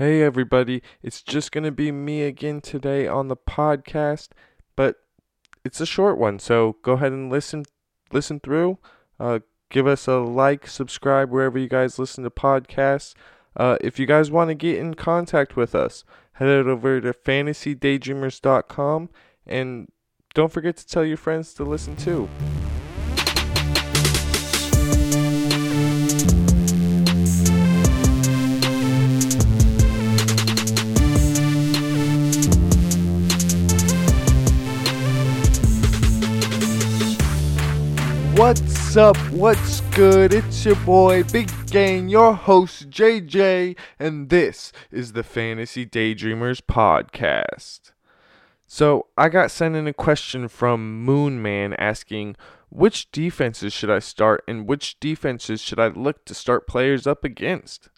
Hey everybody, it's just going to be me again today on the podcast, but it's a short one, so go ahead and listen listen through. Uh, give us a like, subscribe wherever you guys listen to podcasts. Uh, if you guys want to get in contact with us, head over to fantasydaydreamers.com and don't forget to tell your friends to listen too. What's up? What's good? It's your boy Big Gang, your host JJ, and this is the Fantasy Daydreamers podcast. So, I got sent in a question from Moonman asking which defenses should I start and which defenses should I look to start players up against?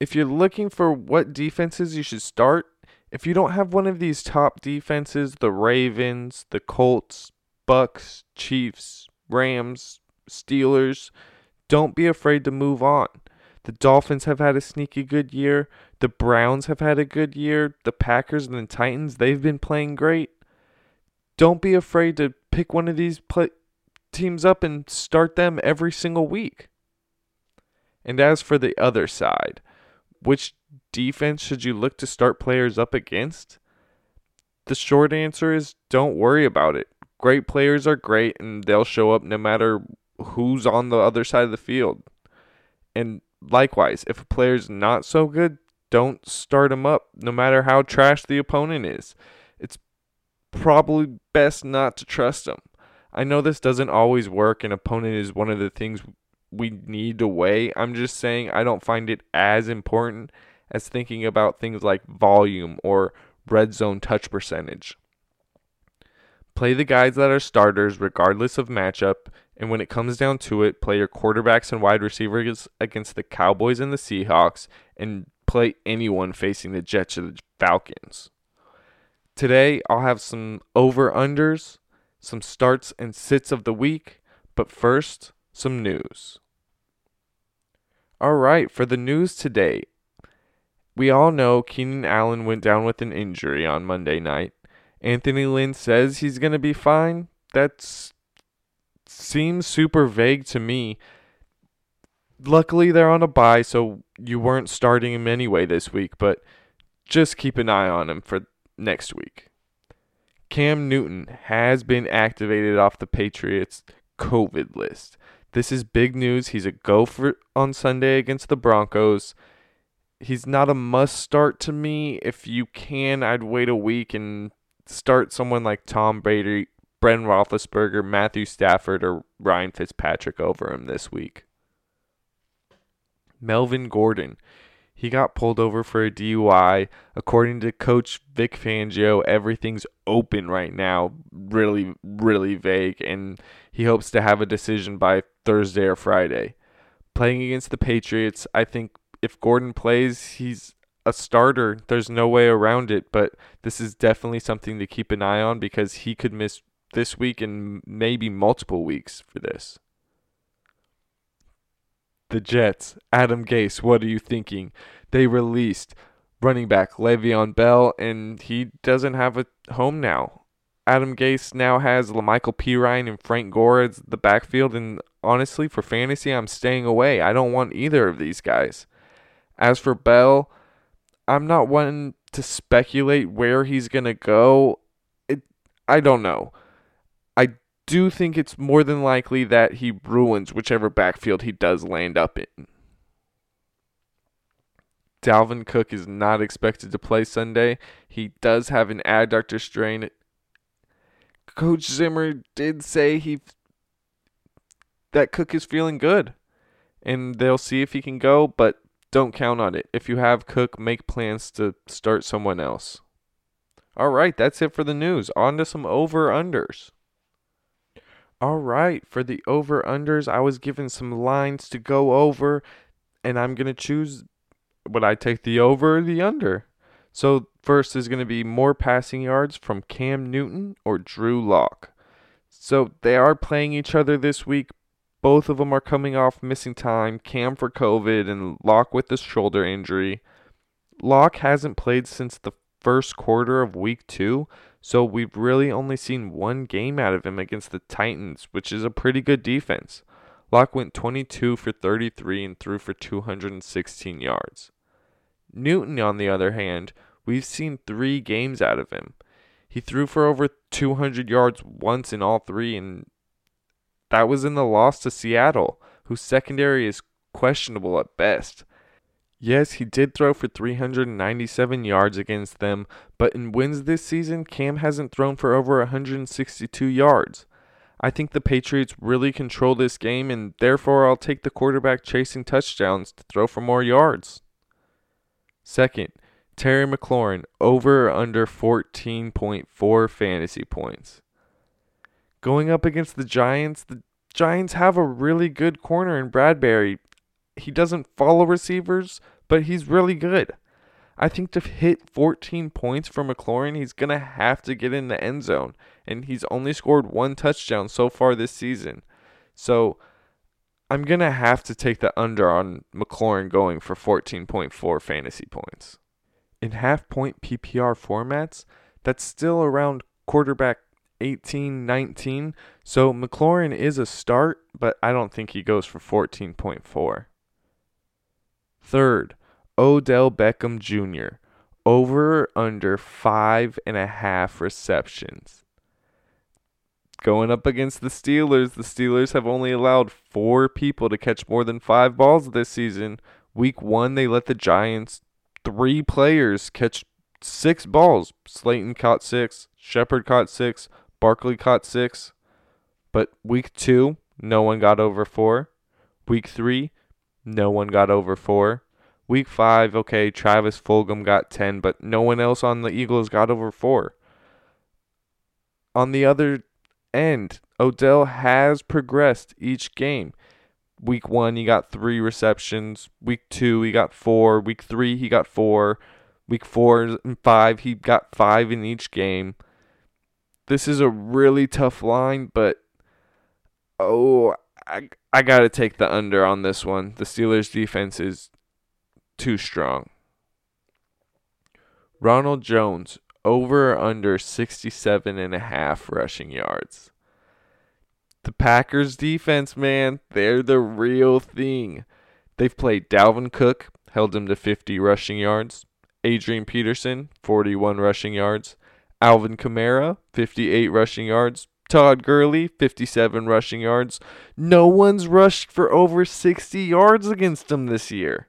If you're looking for what defenses you should start, if you don't have one of these top defenses, the Ravens, the Colts, Bucks, Chiefs, Rams, Steelers, don't be afraid to move on. The Dolphins have had a sneaky good year. The Browns have had a good year. The Packers and the Titans, they've been playing great. Don't be afraid to pick one of these play- teams up and start them every single week. And as for the other side, which defense should you look to start players up against? The short answer is don't worry about it great players are great and they'll show up no matter who's on the other side of the field. And likewise, if a player's not so good, don't start him up no matter how trash the opponent is. It's probably best not to trust him. I know this doesn't always work and opponent is one of the things we need to weigh. I'm just saying I don't find it as important as thinking about things like volume or red zone touch percentage. Play the guys that are starters regardless of matchup, and when it comes down to it, play your quarterbacks and wide receivers against the Cowboys and the Seahawks, and play anyone facing the Jets or the Falcons. Today, I'll have some over unders, some starts and sits of the week, but first, some news. All right, for the news today, we all know Keenan Allen went down with an injury on Monday night. Anthony Lynn says he's going to be fine. That seems super vague to me. Luckily, they're on a bye, so you weren't starting him anyway this week, but just keep an eye on him for next week. Cam Newton has been activated off the Patriots COVID list. This is big news. He's a go for on Sunday against the Broncos. He's not a must start to me. If you can, I'd wait a week and start someone like Tom Brady, Ben Roethlisberger, Matthew Stafford, or Ryan Fitzpatrick over him this week. Melvin Gordon. He got pulled over for a DUI. According to Coach Vic Fangio, everything's open right now. Really, really vague. And he hopes to have a decision by Thursday or Friday. Playing against the Patriots, I think if Gordon plays, he's a starter. There's no way around it, but this is definitely something to keep an eye on because he could miss this week and maybe multiple weeks for this. The Jets, Adam Gase, what are you thinking? They released running back Le'Veon Bell, and he doesn't have a home now. Adam Gase now has La'Mical Perine and Frank Gore as the backfield, and honestly, for fantasy, I'm staying away. I don't want either of these guys. As for Bell, I'm not one to speculate where he's gonna go. It, I don't know. Do think it's more than likely that he ruins whichever backfield he does land up in. Dalvin Cook is not expected to play Sunday. He does have an adductor strain. Coach Zimmer did say he that Cook is feeling good, and they'll see if he can go. But don't count on it. If you have Cook, make plans to start someone else. All right, that's it for the news. On to some over unders. All right, for the over unders, I was given some lines to go over, and I'm going to choose would I take the over or the under? So, first is going to be more passing yards from Cam Newton or Drew Lock. So, they are playing each other this week, both of them are coming off missing time. Cam for COVID and Lock with the shoulder injury. Lock hasn't played since the first quarter of week two, so we've really only seen one game out of him against the Titans, which is a pretty good defense. Lock went 22 for 33 and threw for 216 yards. Newton, on the other hand, we've seen three games out of him. He threw for over 200 yards once in all three, and that was in the loss to Seattle, whose secondary is questionable at best. Yes, he did throw for 397 yards against them, but in wins this season, Cam hasn't thrown for over 162 yards. I think the Patriots really control this game, and therefore I'll take the quarterback chasing touchdowns to throw for more yards. Second, Terry McLaurin over or under 14.4 fantasy points. Going up against the Giants, the Giants have a really good corner in Bradberry. He doesn't follow receivers, but he's really good. I think to hit 14 points for McLaurin, he's going to have to get in the end zone. And he's only scored one touchdown so far this season. So I'm going to have to take the under on McLaurin going for 14.4 fantasy points. In half point PPR formats, that's still around quarterback 18, 19. So McLaurin is a start, but I don't think he goes for 14.4. Third, Odell Beckham Jr. Over under five and a half receptions. Going up against the Steelers, the Steelers have only allowed four people to catch more than five balls this season. Week one, they let the Giants, three players, catch six balls. Slayton caught six, Shepard caught six, Barkley caught six. But week two, no one got over four. Week three, no one got over four. Week five, okay, Travis Fulgham got 10, but no one else on the Eagles got over four. On the other end, Odell has progressed each game. Week one, he got three receptions. Week two, he got four. Week three, he got four. Week four and five, he got five in each game. This is a really tough line, but oh, I I gotta take the under on this one. The Steelers' defense is too strong. Ronald Jones over or under 67 and a half rushing yards. The Packers defense, man, they're the real thing. They've played Dalvin Cook, held him to 50 rushing yards. Adrian Peterson, 41 rushing yards. Alvin Kamara, 58 rushing yards. Todd Gurley, 57 rushing yards. No one's rushed for over 60 yards against him this year.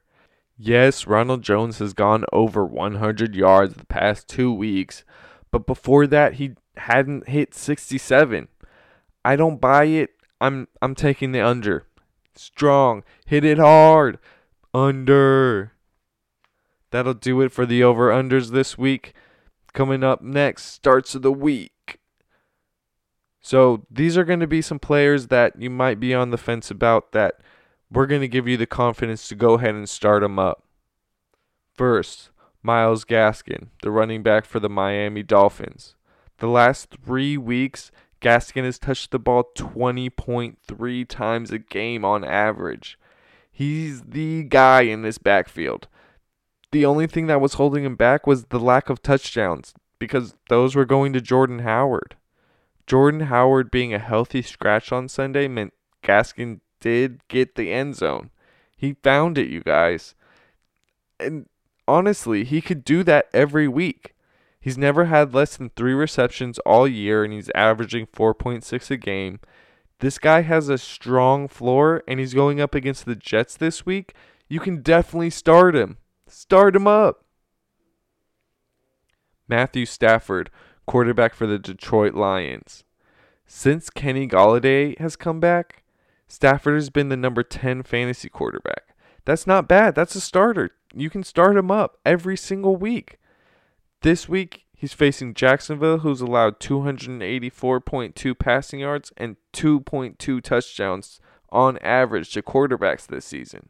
Yes, Ronald Jones has gone over 100 yards the past two weeks, but before that, he hadn't hit 67. I don't buy it. I'm I'm taking the under. Strong, hit it hard, under. That'll do it for the over unders this week. Coming up next, starts of the week. So these are going to be some players that you might be on the fence about that we're going to give you the confidence to go ahead and start them up. First, Myles Gaskin, the running back for the Miami Dolphins. The last three weeks, Gaskin has touched the ball 20.3 times a game on average. He's the guy in this backfield the only thing that was holding him back was the lack of touchdowns because those were going to Jordan Howard. Jordan Howard being a healthy scratch on Sunday meant Gaskin did get the end zone. He found it, you guys. And honestly, he could do that every week. He's never had less than three receptions all year, and he's averaging 4.6 a game. This guy has a strong floor, and he's going up against the Jets this week. You can definitely start him. Start him up. Matthew Stafford, quarterback for the Detroit Lions. Since Kenny Golladay has come back, Stafford has been the number 10 fantasy quarterback. That's not bad. That's a starter. You can start him up every single week. This week, he's facing Jacksonville, who's allowed 284.2 passing yards and 2.2 touchdowns on average to quarterbacks this season.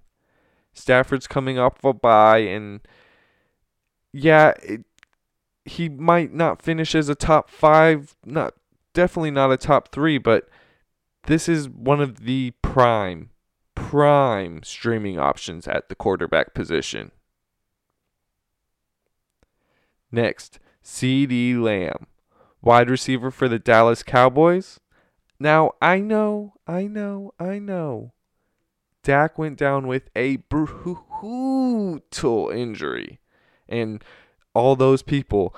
Stafford's coming off a bye, and yeah, it, he might not finish as a top five, not definitely not a top three, but this is one of the prime, prime streaming options at the quarterback position. Next, CeeDee Lamb, wide receiver for the Dallas Cowboys. Now, I know, I know, I know. Dak went down with a brutal injury. And all those people.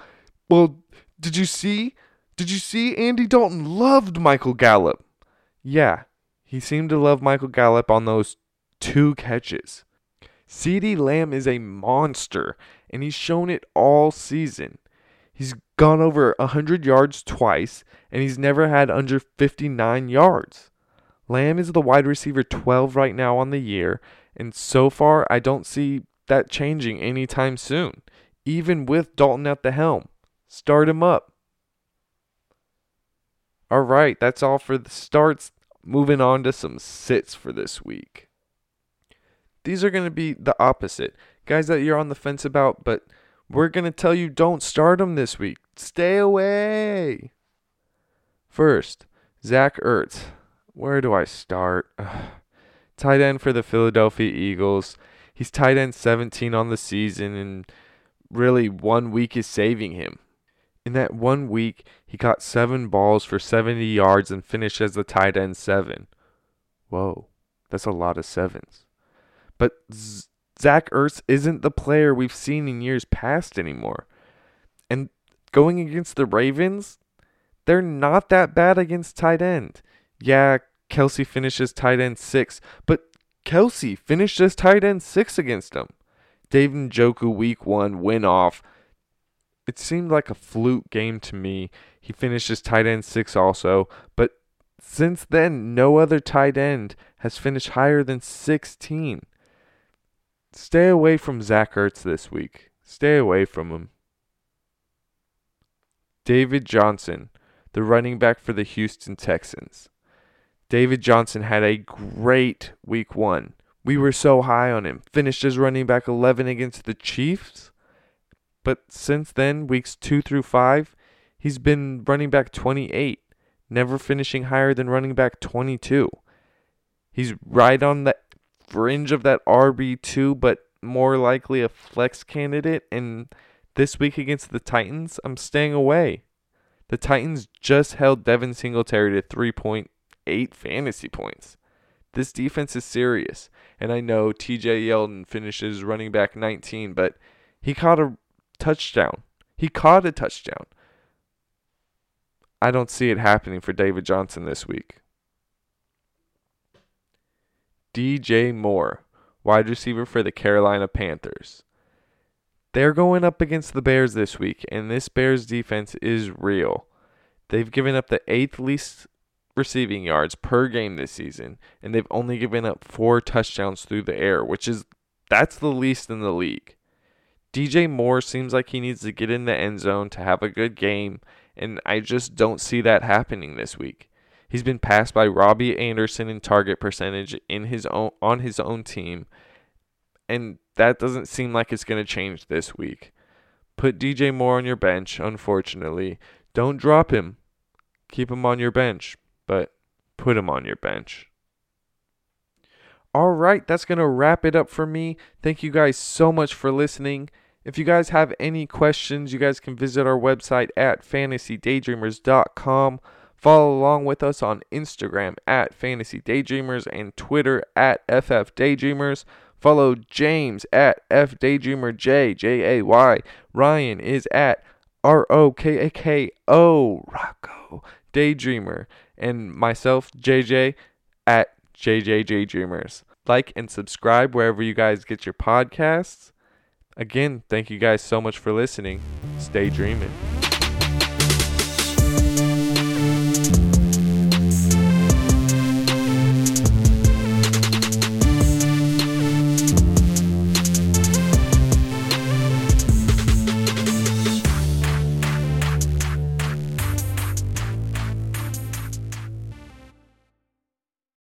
Well, did you see? Did you see Andy Dalton loved Michael Gallup? Yeah, he seemed to love Michael Gallup on those two catches. CeeDee Lamb is a monster, and he's shown it all season. He's gone over 100 yards twice, and he's never had under 59 yards. Lamb is the wide receiver 12 right now on the year, and so far I don't see that changing anytime soon, even with Dalton at the helm. Start him up. All right, that's all for the starts. Moving on to some sits for this week. These are going to be the opposite. Guys that you're on the fence about, but we're going to tell you don't start them this week. Stay away. First, Zach Ertz. Where do I start? tight end for the Philadelphia Eagles. He's tight end 17 on the season, and really one week is saving him. In that one week, he caught seven balls for 70 yards and finished as the tight end seven. Whoa, that's a lot of sevens. But Z- Zach Ertz isn't the player we've seen in years past anymore. And going against the Ravens, they're not that bad against tight end. Yeah, Kelce finishes tight end six, but Kelce finished as tight end six against them. David Njoku week one went off. It seemed like a fluke game to me. He finished as tight end six also, but since then, no other tight end has finished higher than 16. Stay away from Zach Ertz this week. Stay away from him. David Johnson, the running back for the Houston Texans. David Johnson had a great week one. We were so high on him. Finished as running back 11 against the Chiefs. But since then, weeks two through five, he's been running back 28, never finishing higher than running back 22. He's right on the fringe of that RB2, but more likely a flex candidate. And this week against the Titans, I'm staying away. The Titans just held Devin Singletary to 3.8 fantasy points. This defense is serious. And I know TJ Yeldon finishes running back 19, but he caught a touchdown. He caught a touchdown. I don't see it happening for David Johnson this week. DJ Moore, wide receiver for the Carolina Panthers. They're going up against the Bears this week, and this Bears defense is real. They've given up the eighth least receiving yards per game this season, and they've only given up four touchdowns through the air, which is that's the least in the league. DJ Moore seems like he needs to get in the end zone to have a good game, and I just don't see that happening this week. He's been passed by Robbie Anderson in target percentage in his own on his own team, and that doesn't seem like it's going to change this week. Put DJ Moore on your bench, unfortunately. Don't drop him. Keep him on your bench, but put him on your bench. All right, that's going to wrap it up for me. Thank you guys so much for listening. If you guys have any questions, you guys can visit our website at fantasydaydreamers.com. Follow along with us on Instagram at Fantasy Daydreamers and Twitter at FF Daydreamers. Follow James at F Daydreamer J J A Y. Ryan is at R O K A K O Rocco Daydreamer. And myself, JJ, at JJ Daydreamers. Like and subscribe wherever you guys get your podcasts. Again, thank you guys so much for listening. Stay dreaming.